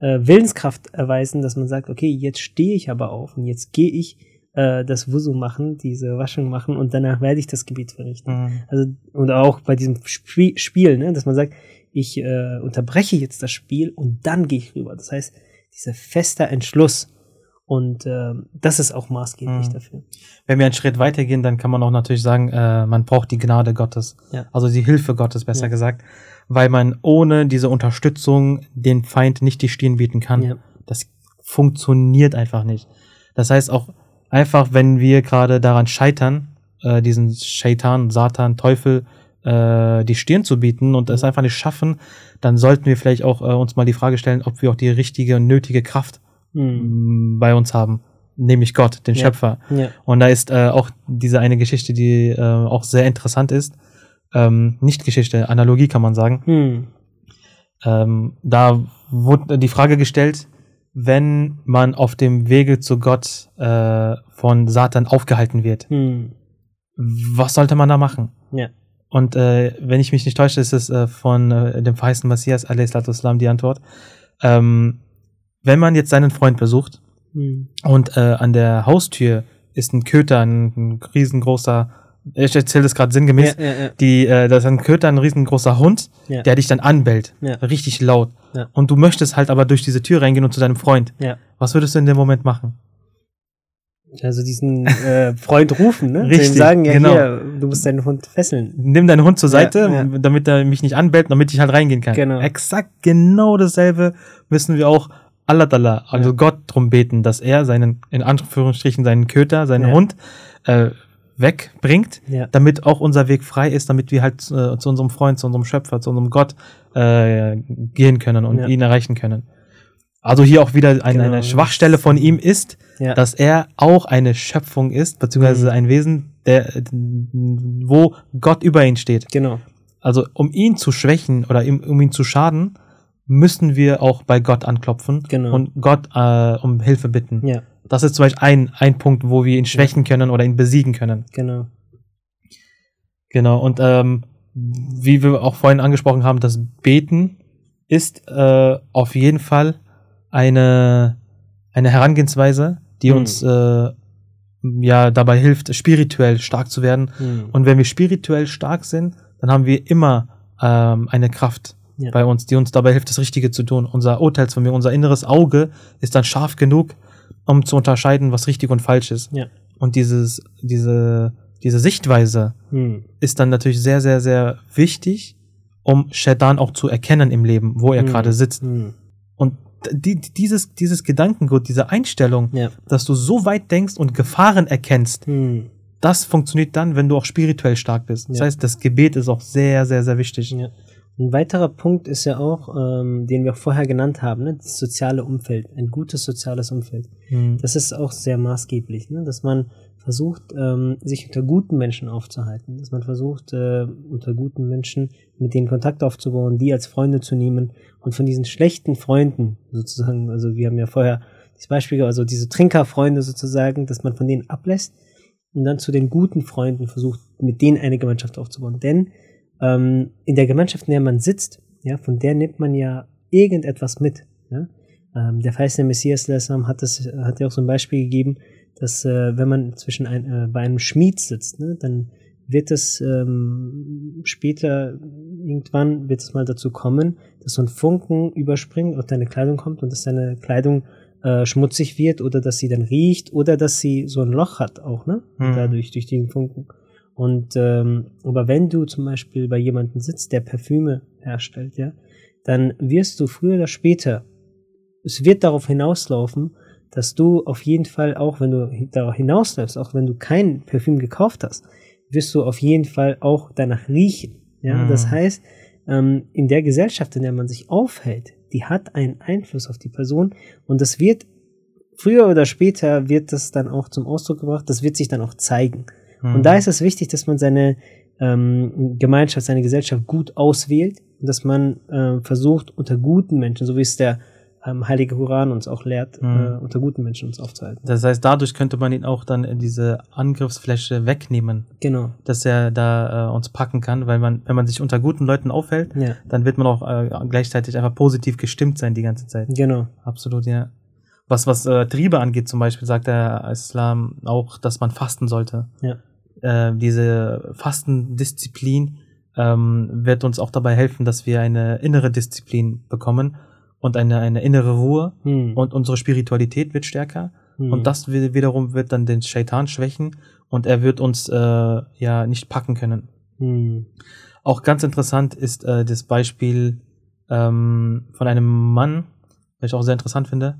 äh, Willenskraft erweisen, dass man sagt, okay, jetzt stehe ich aber auf und jetzt gehe ich äh, das Wusu machen, diese Waschung machen und danach werde ich das Gebet verrichten. Mhm. Also, oder auch bei diesem Spiel, Spiel ne, dass man sagt, ich äh, unterbreche jetzt das Spiel und dann gehe ich rüber. Das heißt, dieser fester Entschluss. Und äh, das ist auch maßgeblich Mhm. dafür. Wenn wir einen Schritt weitergehen, dann kann man auch natürlich sagen, äh, man braucht die Gnade Gottes. Ja. Also die Hilfe Gottes, besser Ja. gesagt. Weil man ohne diese Unterstützung den Feind nicht die Stirn bieten kann. Ja. Das funktioniert einfach nicht. Das heißt auch einfach, wenn wir gerade daran scheitern, äh, diesen Shaitan, Satan, Teufel äh, die Stirn zu bieten und es einfach nicht schaffen, dann sollten wir vielleicht auch äh, uns mal die Frage stellen, ob wir auch die richtige und nötige Kraft Mhm. mh, bei uns haben, nämlich Gott, den Ja. Schöpfer. Ja. Und da ist äh, auch diese eine Geschichte, die äh, auch sehr interessant ist. Ähm, nicht Geschichte, Analogie kann man sagen. Mhm. Ähm, da wurde die Frage gestellt, wenn man auf dem Wege zu Gott äh, von Satan aufgehalten wird, Mhm. was sollte man da machen? Ja. Und äh, wenn ich mich nicht täusche, ist es äh, von äh, dem verheißten Messias, a.s.w. die Antwort. Ähm, wenn man jetzt seinen Freund besucht Mhm. und äh, an der Haustür ist ein Köter, ein, ein riesengroßer, ich erzähle das gerade sinngemäß, Ja, ja, ja. die, äh, da ist ein Köter, ein riesengroßer Hund, der dich dann anbellt, richtig laut. Und du möchtest halt aber durch diese Tür reingehen und zu deinem Freund. Was würdest du in dem Moment machen? Also diesen äh, Freund rufen, ne? Richtig, sagen, ja, genau. hier, du musst deinen Hund fesseln. Nimm deinen Hund zur Ja, Seite, ja. damit er mich nicht anbellt, damit ich halt reingehen kann. Genau. Exakt genau dasselbe müssen wir auch Allah, Allah also Ja. Gott drum beten, dass er seinen, in Anführungsstrichen, seinen Köter, seinen Ja. Hund äh, wegbringt, Ja. damit auch unser Weg frei ist, damit wir halt äh, zu unserem Freund, zu unserem Schöpfer, zu unserem Gott äh, gehen können und Ja. ihn erreichen können. Also hier auch wieder eine, Genau. eine Schwachstelle von ihm ist, Ja. dass er auch eine Schöpfung ist, beziehungsweise Mhm. ein Wesen, der, wo Gott über ihn steht. Genau. Also um ihn zu schwächen oder ihm, um ihn zu schaden, müssen wir auch bei Gott anklopfen Genau. und Gott äh, um Hilfe bitten. Ja, Das ist zum Beispiel ein, ein Punkt, wo wir ihn schwächen können oder ihn besiegen können. genau. Genau. Und ähm, wie wir auch vorhin angesprochen haben, das Beten ist äh, auf jeden Fall eine, eine Herangehensweise, die Mhm. uns äh, ja dabei hilft, spirituell stark zu werden. Mhm. Und wenn wir spirituell stark sind, dann haben wir immer ähm, eine Kraft Ja. bei uns, die uns dabei hilft, das Richtige zu tun. Unser Urteilsvermögen, unser inneres Auge ist dann scharf genug, um zu unterscheiden, was richtig und falsch ist. Ja. Und dieses, diese, diese Sichtweise Mhm. ist dann natürlich sehr, sehr, sehr wichtig, um Shaitan auch zu erkennen im Leben, wo er Mhm. gerade sitzt. Mhm. Und die, dieses, dieses Gedankengut, diese Einstellung, Ja. dass du so weit denkst und Gefahren erkennst, Mhm. das funktioniert dann, wenn du auch spirituell stark bist. Das Ja. heißt, das Gebet ist auch sehr, sehr, sehr wichtig. Ja. Ein weiterer Punkt ist ja auch, ähm, den wir auch vorher genannt haben, ne? das soziale Umfeld, ein gutes soziales Umfeld. Mhm. Das ist auch sehr maßgeblich, ne? dass man versucht, ähm, sich unter guten Menschen aufzuhalten, dass man versucht, äh, unter guten Menschen mit denen Kontakt aufzubauen, die als Freunde zu nehmen und von diesen schlechten Freunden sozusagen, also wir haben ja vorher das Beispiel, also diese Trinkerfreunde sozusagen, dass man von denen ablässt und dann zu den guten Freunden versucht, mit denen eine Gemeinschaft aufzubauen. Denn ähm, in der Gemeinschaft, in der man sitzt, ja, von der nimmt man ja irgendetwas mit. Ja? Ähm, der verheißene Messias Lassam hat das, hat ja auch so ein Beispiel gegeben, dass äh, wenn man zwischen ein, äh, bei einem Schmied sitzt, ne, dann wird es ähm, später irgendwann wird es mal dazu kommen, dass so ein Funken überspringt auf deine Kleidung kommt und dass deine Kleidung äh, schmutzig wird oder dass sie dann riecht oder dass sie so ein Loch hat auch, ne? Mhm. Dadurch, durch den Funken. Und ähm, aber wenn du zum Beispiel bei jemandem sitzt, der Parfüme herstellt, ja, dann wirst du früher oder später, es wird darauf hinauslaufen, dass du auf jeden Fall auch, wenn du darauf hinausläufst, auch wenn du kein Parfüm gekauft hast, wirst du auf jeden Fall auch danach riechen. Ja, Mhm. das heißt, ähm, in der Gesellschaft, in der man sich aufhält, die hat einen Einfluss auf die Person und das wird früher oder später wird das dann auch zum Ausdruck gebracht, das wird sich dann auch zeigen. Mhm. Und da ist es wichtig, dass man seine ähm, Gemeinschaft, seine Gesellschaft gut auswählt und dass man äh, versucht, unter guten Menschen, so wie es der ähm, Heilige Koran uns auch lehrt, Mhm. äh, unter guten Menschen uns aufzuhalten. Das heißt, dadurch könnte man ihn auch dann in diese Angriffsfläche wegnehmen, Genau. dass er da äh, uns packen kann, weil man, wenn man sich unter guten Leuten aufhält, Ja, dann wird man auch äh, gleichzeitig einfach positiv gestimmt sein die ganze Zeit. genau. Absolut, ja. was, was äh, Triebe angeht, zum Beispiel, sagt der Islam auch, dass man fasten sollte. Ja. Äh, diese Fastendisziplin ähm, wird uns auch dabei helfen, dass wir eine innere Disziplin bekommen und eine, eine innere Ruhe Hm. und unsere Spiritualität wird stärker. Hm. Und das wi- wiederum wird dann den Shaitan schwächen und er wird uns äh, ja nicht packen können. Hm. Auch ganz interessant ist äh, das Beispiel ähm, von einem Mann, was ich auch sehr interessant finde.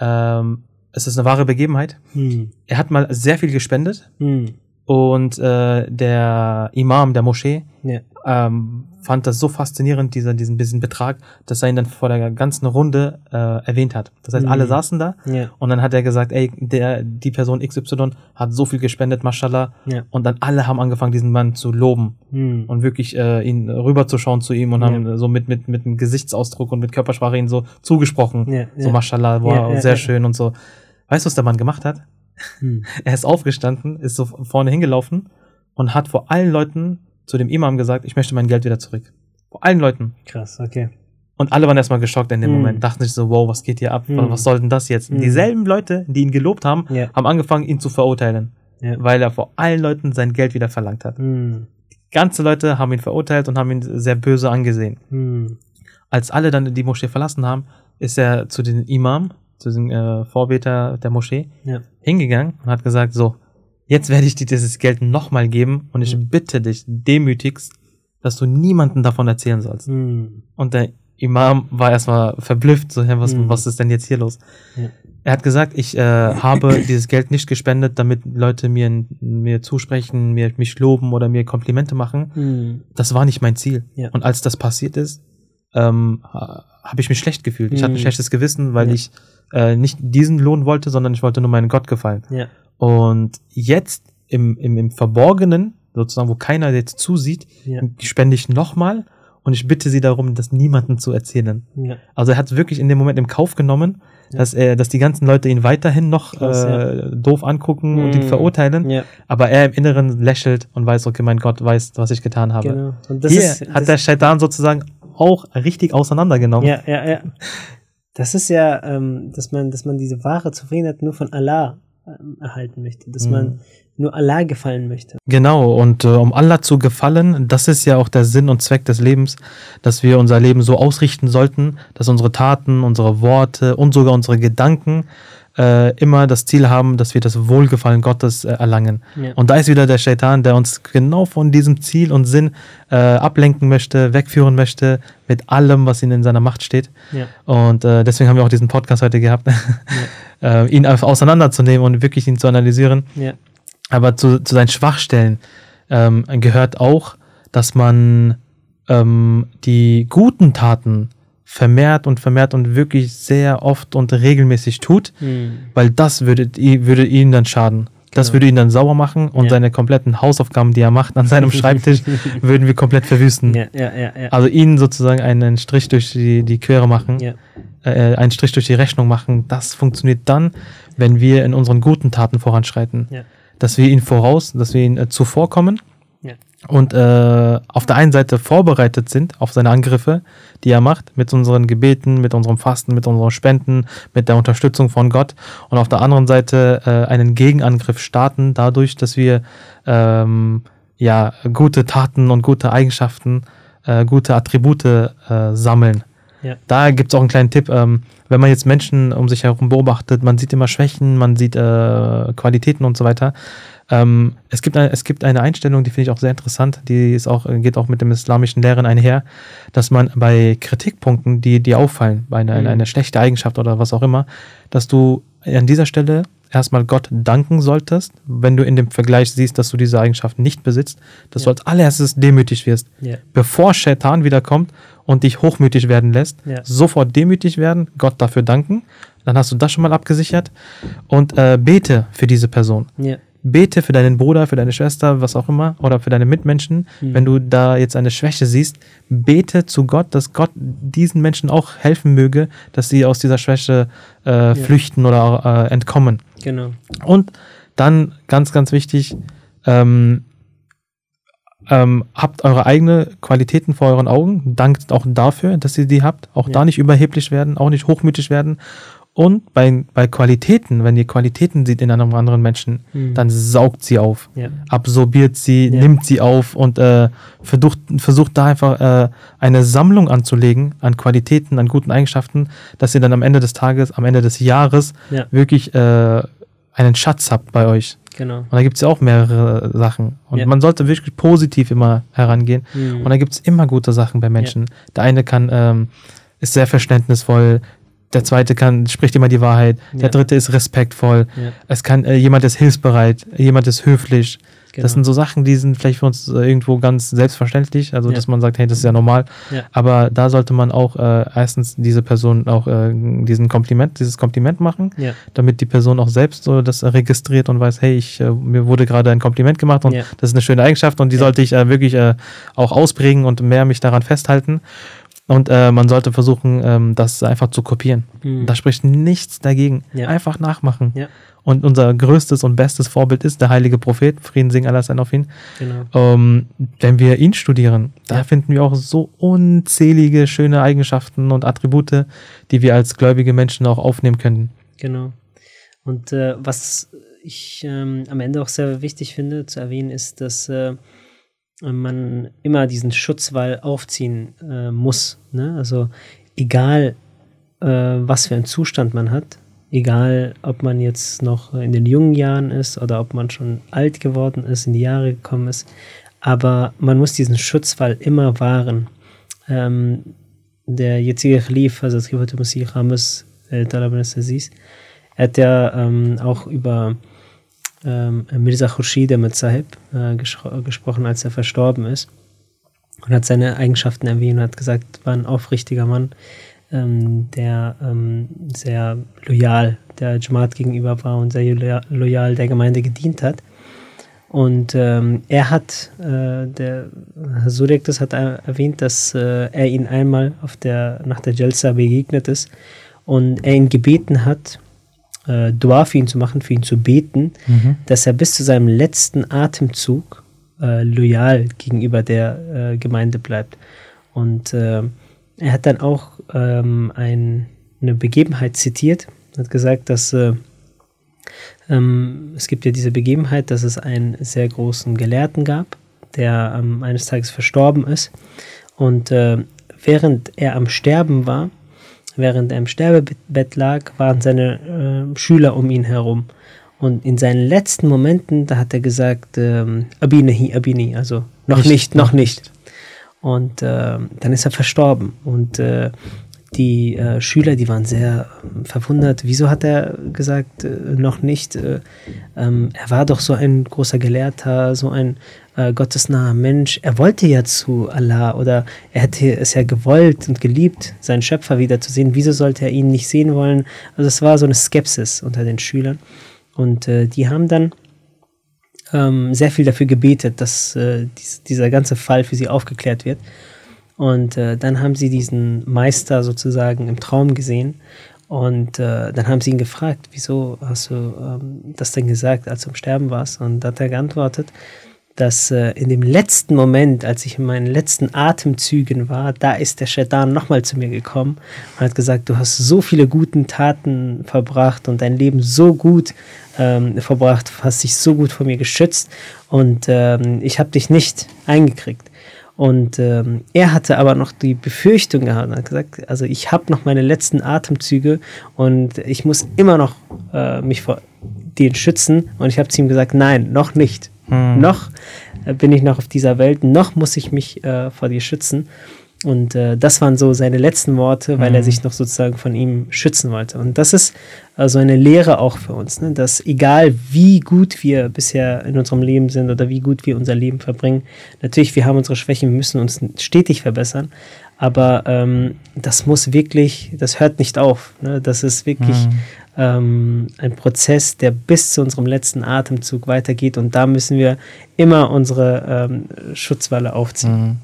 Ähm, es ist eine wahre Begebenheit. Hm. Er hat mal sehr viel gespendet Hm. Und äh, der Imam der Moschee Ja. ähm, fand das so faszinierend, dieser, diesen, diesen Betrag, dass er ihn dann vor der ganzen Runde äh, erwähnt hat. Das heißt, Mhm. alle saßen da Ja. und dann hat er gesagt, ey, der, die Person XY hat so viel gespendet, mashallah. Ja. Und dann alle haben angefangen, diesen Mann zu loben Hm. und wirklich äh, ihn rüberzuschauen zu ihm und haben so mit, mit, mit einem Gesichtsausdruck und mit Körpersprache ihn so zugesprochen. So mashallah, wow, sehr schön und so. Weißt du, was der Mann gemacht hat? Hm. Er ist aufgestanden, ist so vorne hingelaufen und hat vor allen Leuten zu dem Imam gesagt, ich möchte mein Geld wieder zurück. Vor allen Leuten. Krass, okay. Und alle waren erstmal geschockt in dem Mhm. Moment, dachten sich so, wow, was geht hier ab? Mhm. Was soll denn das jetzt? Mhm. Dieselben Leute, die ihn gelobt haben, Ja. haben angefangen, ihn zu verurteilen, Ja. weil er vor allen Leuten sein Geld wieder verlangt hat. Hm. Ganze Leute haben ihn verurteilt und haben ihn sehr böse angesehen. Als alle dann die Moschee verlassen haben, ist er zu den Imam, zu den äh, Vorbeter der Moschee, Ja. Hingegangen und hat gesagt, so, jetzt werde ich dir dieses Geld nochmal geben und ich bitte dich demütigst, dass du niemanden davon erzählen sollst. Hm. Und der Imam war erstmal verblüfft, so, was, Mhm. was ist denn jetzt hier los? Ja. Er hat gesagt, ich äh, habe dieses Geld nicht gespendet, damit Leute mir, mir zusprechen, mir, mich loben oder mir Komplimente machen. Hm. Das war nicht mein Ziel. Ja. Und als das passiert ist, ähm, ha- habe ich mich schlecht gefühlt. Ich hatte ein Mhm. schlechtes Gewissen, weil Ja. ich äh, nicht diesen Lohn wollte, sondern ich wollte nur meinem Gott gefallen. Ja. Und jetzt im, im, im Verborgenen, sozusagen, wo keiner jetzt zusieht, Ja. spende ich nochmal und ich bitte sie darum, das niemandem zu erzählen. Ja. Also er hat wirklich in dem Moment im Kauf genommen, Ja. dass er, dass die ganzen Leute ihn weiterhin noch Krass, äh, doof angucken und ihn Mhm. verurteilen, Ja. aber er im Inneren lächelt und weiß, okay, mein Gott weiß, was ich getan habe. Genau. Und das Hier ist, hat der Shaitan sozusagen auch richtig auseinandergenommen. Ja, ja, ja. Das ist ja, ähm, dass man, dass man diese wahre Zufriedenheit nur von Allah ähm, erhalten möchte, dass Mhm. man nur Allah gefallen möchte. Genau, und äh, um Allah zu gefallen, das ist ja auch der Sinn und Zweck des Lebens, dass wir unser Leben so ausrichten sollten, dass unsere Taten, unsere Worte und sogar unsere Gedanken äh, immer das Ziel haben, dass wir das Wohlgefallen Gottes äh, erlangen. Ja. Und da ist wieder der Shaitan, der uns genau von diesem Ziel und Sinn äh, ablenken möchte, wegführen möchte, mit allem, was ihm in seiner Macht steht. Ja. Und äh, deswegen haben wir auch diesen Podcast heute gehabt, äh, ihn einfach auseinanderzunehmen und wirklich ihn zu analysieren. Ja. Aber zu, zu seinen Schwachstellen ähm, gehört auch, dass man ähm, die guten Taten vermehrt und vermehrt und wirklich sehr oft und regelmäßig tut, Hm. weil das würde, würde ihm dann schaden. Das Genau. würde ihn dann sauer machen und Ja. seine kompletten Hausaufgaben, die er macht an seinem Schreibtisch, würden wir komplett verwüsten. Ja, ja. Also ihn sozusagen einen Strich durch die, die Quere machen, ja. äh, einen Strich durch die Rechnung machen, das funktioniert dann, wenn wir in unseren guten Taten voranschreiten dass wir ihn voraus, dass wir ihn äh, zuvorkommen. Und äh, auf der einen Seite vorbereitet sind auf seine Angriffe, die er macht, mit unseren Gebeten, mit unserem Fasten, mit unseren Spenden, mit der Unterstützung von Gott und auf der anderen Seite äh, einen Gegenangriff starten, dadurch, dass wir ähm, ja gute Taten und gute Eigenschaften, äh, gute Attribute äh, sammeln. Ja. Da gibt es auch einen kleinen Tipp. Ähm, wenn man jetzt Menschen um sich herum beobachtet, man sieht immer Schwächen, man sieht äh, Qualitäten und so weiter. Ähm, es, gibt eine, es gibt eine Einstellung, die finde ich auch sehr interessant, die ist auch, geht auch mit dem islamischen Lehren einher, dass man bei Kritikpunkten, die dir auffallen, bei einer, Mhm. einer schlechten Eigenschaft oder was auch immer, dass du an dieser Stelle erstmal Gott danken solltest, wenn du in dem Vergleich siehst, dass du diese Eigenschaft nicht besitzt, dass Ja. du als allererstes demütig wirst Ja. bevor Shaitan wiederkommt und dich hochmütig werden lässt, Ja. sofort demütig werden, Gott dafür danken. Dann hast du das schon mal abgesichert und äh, bete für diese Person. Ja. Bete für deinen Bruder, für deine Schwester, was auch immer, oder für deine Mitmenschen. Mhm. Wenn du da jetzt eine Schwäche siehst, bete zu Gott, dass Gott diesen Menschen auch helfen möge, dass sie aus dieser Schwäche äh, flüchten oder äh, entkommen. Genau. Und dann ganz, ganz wichtig, ähm, ähm, habt eure eigene Qualitäten vor euren Augen, dankt auch dafür, dass ihr die habt, auch Ja. da nicht überheblich werden, auch nicht hochmütig werden Und bei, bei Qualitäten, wenn ihr Qualitäten sieht in einem anderen Menschen, Mhm. dann saugt sie auf, Ja. absorbiert sie, Ja. nimmt sie auf und äh, versucht, versucht da einfach äh, eine Sammlung anzulegen an Qualitäten, an guten Eigenschaften, dass ihr dann am Ende des Tages, am Ende des Jahres Ja. wirklich äh, einen Schatz habt bei euch. Genau. Und da gibt es ja auch mehrere Sachen. Und Ja. man sollte wirklich positiv immer herangehen. Mhm. Und da gibt es immer gute Sachen bei Menschen. Der eine kann, ähm, ist sehr verständnisvoll, der zweite kann, spricht immer die Wahrheit, Ja. der dritte ist respektvoll, es kann, äh, jemand ist hilfsbereit, jemand ist höflich. Genau. Das sind so Sachen, die sind vielleicht für uns äh, irgendwo ganz selbstverständlich, also Ja. dass man sagt, hey, das ist ja normal. Ja. Aber da sollte man auch äh, erstens diese Person auch äh, diesen Kompliment, dieses Kompliment machen, Ja. damit die Person auch selbst so das registriert und weiß, hey, ich, äh, mir wurde gerade ein Kompliment gemacht und das ist eine schöne Eigenschaft und die sollte ich äh, wirklich äh, auch ausprägen und mehr mich daran festhalten. Und äh, man sollte versuchen, ähm, das einfach zu kopieren. Mhm. Da spricht nichts dagegen. Ja. Einfach nachmachen. Ja. Und unser größtes und bestes Vorbild ist der heilige Prophet, Frieden singen Allah sein auf ihn. Genau. Ähm, wenn wir ihn studieren, da Ja. finden wir auch so unzählige schöne Eigenschaften und Attribute, die wir als gläubige Menschen auch aufnehmen können. Genau. Und äh, was ich ähm, am Ende auch sehr wichtig finde zu erwähnen, ist, dass äh, man immer diesen Schutzwall aufziehen äh, muss. Ne? Also egal, äh, was für einen Zustand man hat, egal, ob man jetzt noch in den jungen Jahren ist oder ob man schon alt geworden ist, in die Jahre gekommen ist, aber man muss diesen Schutzwall immer wahren. Ähm, der jetzige Khalif, also das Khalifa Masih Rames, äh, er hat ja ähm, auch über ähm, Mirza Khurshid Ahmed Sahib äh, gespro gesprochen, als er verstorben ist. Und hat seine Eigenschaften erwähnt und hat gesagt, war ein aufrichtiger Mann, ähm, der ähm, sehr loyal der Jamaat gegenüber war und sehr loyal, der Gemeinde gedient hat. Und ähm, er hat, äh, der Herr Surek das hat er erwähnt, dass äh, er ihn einmal auf der, nach der Jalsa begegnet ist und er ihn gebeten hat, äh, Dua für ihn zu machen, für ihn zu beten, dass er bis zu seinem letzten Atemzug äh, loyal gegenüber der äh, Gemeinde bleibt. Und äh, er hat dann auch ähm, ein, eine Begebenheit zitiert, hat gesagt, dass äh, ähm, es gibt ja diese Begebenheit, dass es einen sehr großen Gelehrten gab, der ähm, eines Tages verstorben ist. Und äh, während er am Sterben war, während er im Sterbebett lag, waren seine äh, Schüler um ihn herum. Und in seinen letzten Momenten, da hat er gesagt, ähm, Abinahi, Abini, also noch nicht, Nicht, noch noch nicht. Und äh, dann ist er verstorben. Und äh, die äh, Schüler, die waren sehr ähm, verwundert. Wieso hat er gesagt, äh, noch nicht? Äh, ähm, er war doch so ein großer Gelehrter, so ein äh, gottesnaher Mensch. Er wollte ja zu Allah oder er hätte es ja gewollt und geliebt, seinen Schöpfer wiederzusehen. Wieso sollte er ihn nicht sehen wollen? Also es war so eine Skepsis unter den Schülern. Und äh, die haben dann ähm, sehr viel dafür gebetet, dass äh, dies, dieser ganze Fall für sie aufgeklärt wird. Und äh, dann haben sie diesen Meister sozusagen im Traum gesehen. Und äh, dann haben sie ihn gefragt, wieso hast du ähm, das denn gesagt, als du am Sterben warst? Und da hat er geantwortet, dass äh, in dem letzten Moment, als ich in meinen letzten Atemzügen war, da ist der Shaitan nochmal zu mir gekommen und hat gesagt, du hast so viele guten Taten verbracht und dein Leben so gut ähm, verbracht, hast dich so gut vor mir geschützt und ähm, ich habe dich nicht eingekriegt. Und ähm, er hatte aber noch die Befürchtung gehabt und hat gesagt, also ich habe noch meine letzten Atemzüge und ich muss immer noch äh, mich vor denen schützen. Und ich habe zu ihm gesagt, nein, noch nicht. Hm. Noch äh, bin ich noch auf dieser Welt, noch muss ich mich äh, vor dir schützen. Und äh, das waren so seine letzten Worte, weil er sich noch sozusagen von ihm schützen wollte. Und das ist äh, so eine Lehre auch für uns, ne? dass egal wie gut wir bisher in unserem Leben sind oder wie gut wir unser Leben verbringen, natürlich, wir haben unsere Schwächen, wir müssen uns stetig verbessern, aber ähm, das muss wirklich, das hört nicht auf. Ne? Das ist wirklich ähm, ein Prozess, der bis zu unserem letzten Atemzug weitergeht und da müssen wir immer unsere ähm, Schutzwalle aufziehen. Mhm.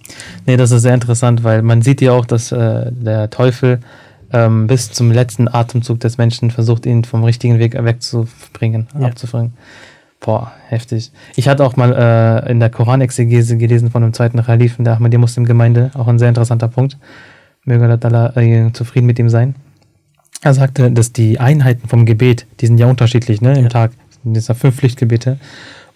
Nee, das ist sehr interessant, weil man sieht ja auch, dass äh, der Teufel ähm, bis zum letzten Atemzug des Menschen versucht, ihn vom richtigen Weg wegzubringen, Ja. abzubringen. Boah, heftig. Ich hatte auch mal äh, in der Koranexegese gelesen von dem zweiten Khalifen der Ahmadiyya Muslim Gemeinde, auch ein sehr interessanter Punkt. Möge Allah äh, zufrieden mit ihm sein. Er sagte, dass die Einheiten vom Gebet, die sind ja unterschiedlich, ne, im Ja. Tag. Das sind fünf Pflichtgebete.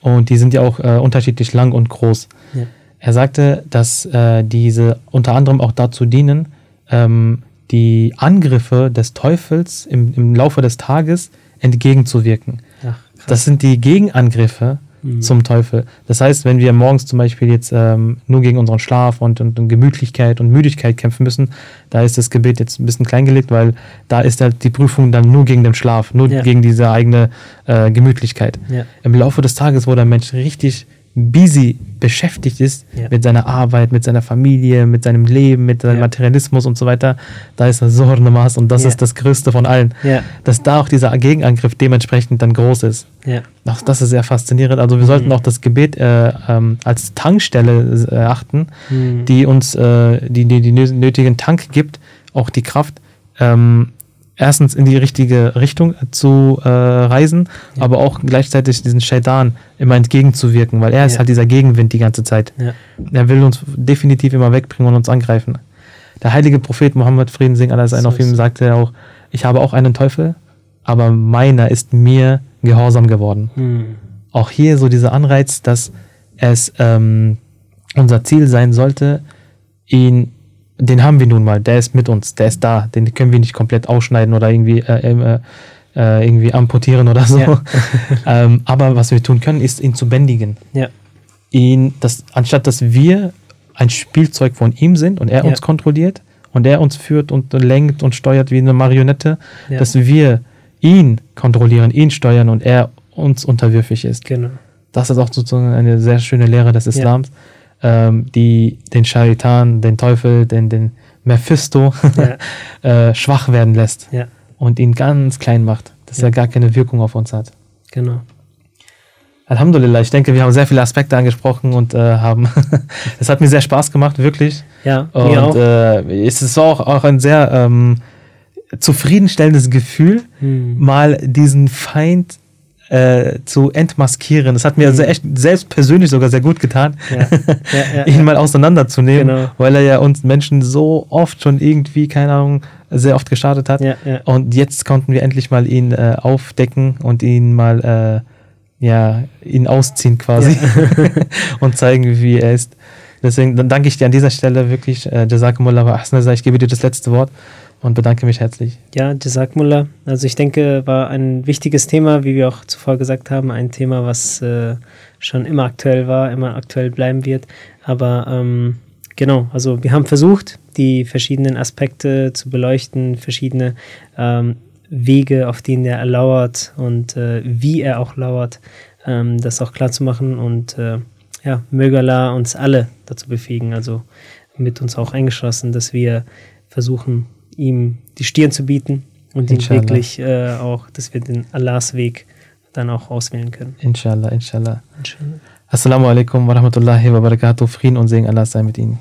Und die sind ja auch äh, unterschiedlich lang und groß. Ja. Er sagte, dass äh, diese unter anderem auch dazu dienen, ähm, die Angriffe des Teufels im, im Laufe des Tages entgegenzuwirken. Ach. Das sind die Gegenangriffe Mhm. zum Teufel. Das heißt, wenn wir morgens zum Beispiel jetzt ähm, nur gegen unseren Schlaf und, und, und Gemütlichkeit und Müdigkeit kämpfen müssen, da ist das Gebet jetzt ein bisschen kleingelegt, weil da ist halt die Prüfung dann nur gegen den Schlaf, nur Ja. gegen diese eigene äh, Gemütlichkeit. Ja. Im Laufe des Tages, wo der Mensch richtig busy beschäftigt ist Ja. mit seiner Arbeit, mit seiner Familie, mit seinem Leben, mit seinem Ja. Materialismus und so weiter, da ist das so eine Maß und das Ja. ist das Größte von allen. Dass da auch dieser Gegenangriff dementsprechend dann groß ist. Ja. Ach, das ist sehr faszinierend. Also wir sollten auch das Gebet äh, ähm, als Tankstelle äh, achten, Mhm. die uns äh, die, die, die nö- nötigen Tank gibt, auch die Kraft, ähm, erstens in die richtige Richtung zu äh, reisen, aber auch gleichzeitig diesen Shaitan immer entgegenzuwirken, weil er ist Ja. halt dieser Gegenwind die ganze Zeit. Ja. Er will uns definitiv immer wegbringen und uns angreifen. Der heilige Prophet Mohammed Frieden sing Allah sein auf ihm ist- sagte er auch, ich habe auch einen Teufel, aber meiner ist mir gehorsam geworden Mhm. auch hier so dieser Anreiz, dass es ähm, unser Ziel sein sollte, ihn, den haben wir nun mal, der ist mit uns, der ist da, den können wir nicht komplett ausschneiden oder irgendwie, äh, äh, äh, irgendwie amputieren oder so. Ja. ähm, aber was wir tun können, ist ihn zu bändigen. Ja. Ihn, das, anstatt dass wir ein Spielzeug von ihm sind und er Ja. uns kontrolliert und er uns führt und lenkt und steuert wie eine Marionette, dass wir ihn kontrollieren, ihn steuern und er uns unterwürfig ist. Genau. Das ist auch sozusagen eine sehr schöne Lehre des Islams, ähm, die den Shaitan, den Teufel, den, den Mephisto äh, schwach werden lässt Ja. und ihn ganz klein macht, dass Ja. er gar keine Wirkung auf uns hat. Genau. Alhamdulillah, ich denke, wir haben sehr viele Aspekte angesprochen und äh, haben, es hat mir sehr Spaß gemacht, wirklich. Ja, Und mir auch. Äh, es ist auch, auch ein sehr ähm, zufriedenstellendes Gefühl, Mhm. mal diesen Feind äh, zu entmaskieren. Das hat mir sehr, echt, selbst persönlich sogar sehr gut getan, Ja. Ja, ja, ihn mal auseinanderzunehmen, Genau. weil er ja uns Menschen so oft schon irgendwie, keine Ahnung, sehr oft geschadet hat. Und jetzt konnten wir endlich mal ihn äh, aufdecken und ihn mal, äh, ja, ihn ausziehen quasi und zeigen, wie er ist. Deswegen danke ich dir an dieser Stelle wirklich, äh, Jazakumullah wa. Ich gebe dir das letzte Wort und bedanke mich herzlich. Ja, Jazakumullah. Also ich denke, war ein wichtiges Thema, wie wir auch zuvor gesagt haben, ein Thema, was äh, schon immer aktuell war, immer aktuell bleiben wird. Aber ähm, genau, also wir haben versucht, die verschiedenen Aspekte zu beleuchten, verschiedene ähm, Wege, auf denen er lauert und äh, wie er auch lauert, ähm, das auch klar zu machen und äh, ja, möge Allah uns alle dazu befähigen, also mit uns auch eingeschlossen, dass wir versuchen, ihm die Stirn zu bieten und ihn Inshallah. wirklich äh, auch, dass wir den Allahs Weg dann auch auswählen können. Inshallah, inshallah. Assalamu alaikum wa rahmatullahi wa barakatuh. Frieden und Segen Allah sei mit Ihnen.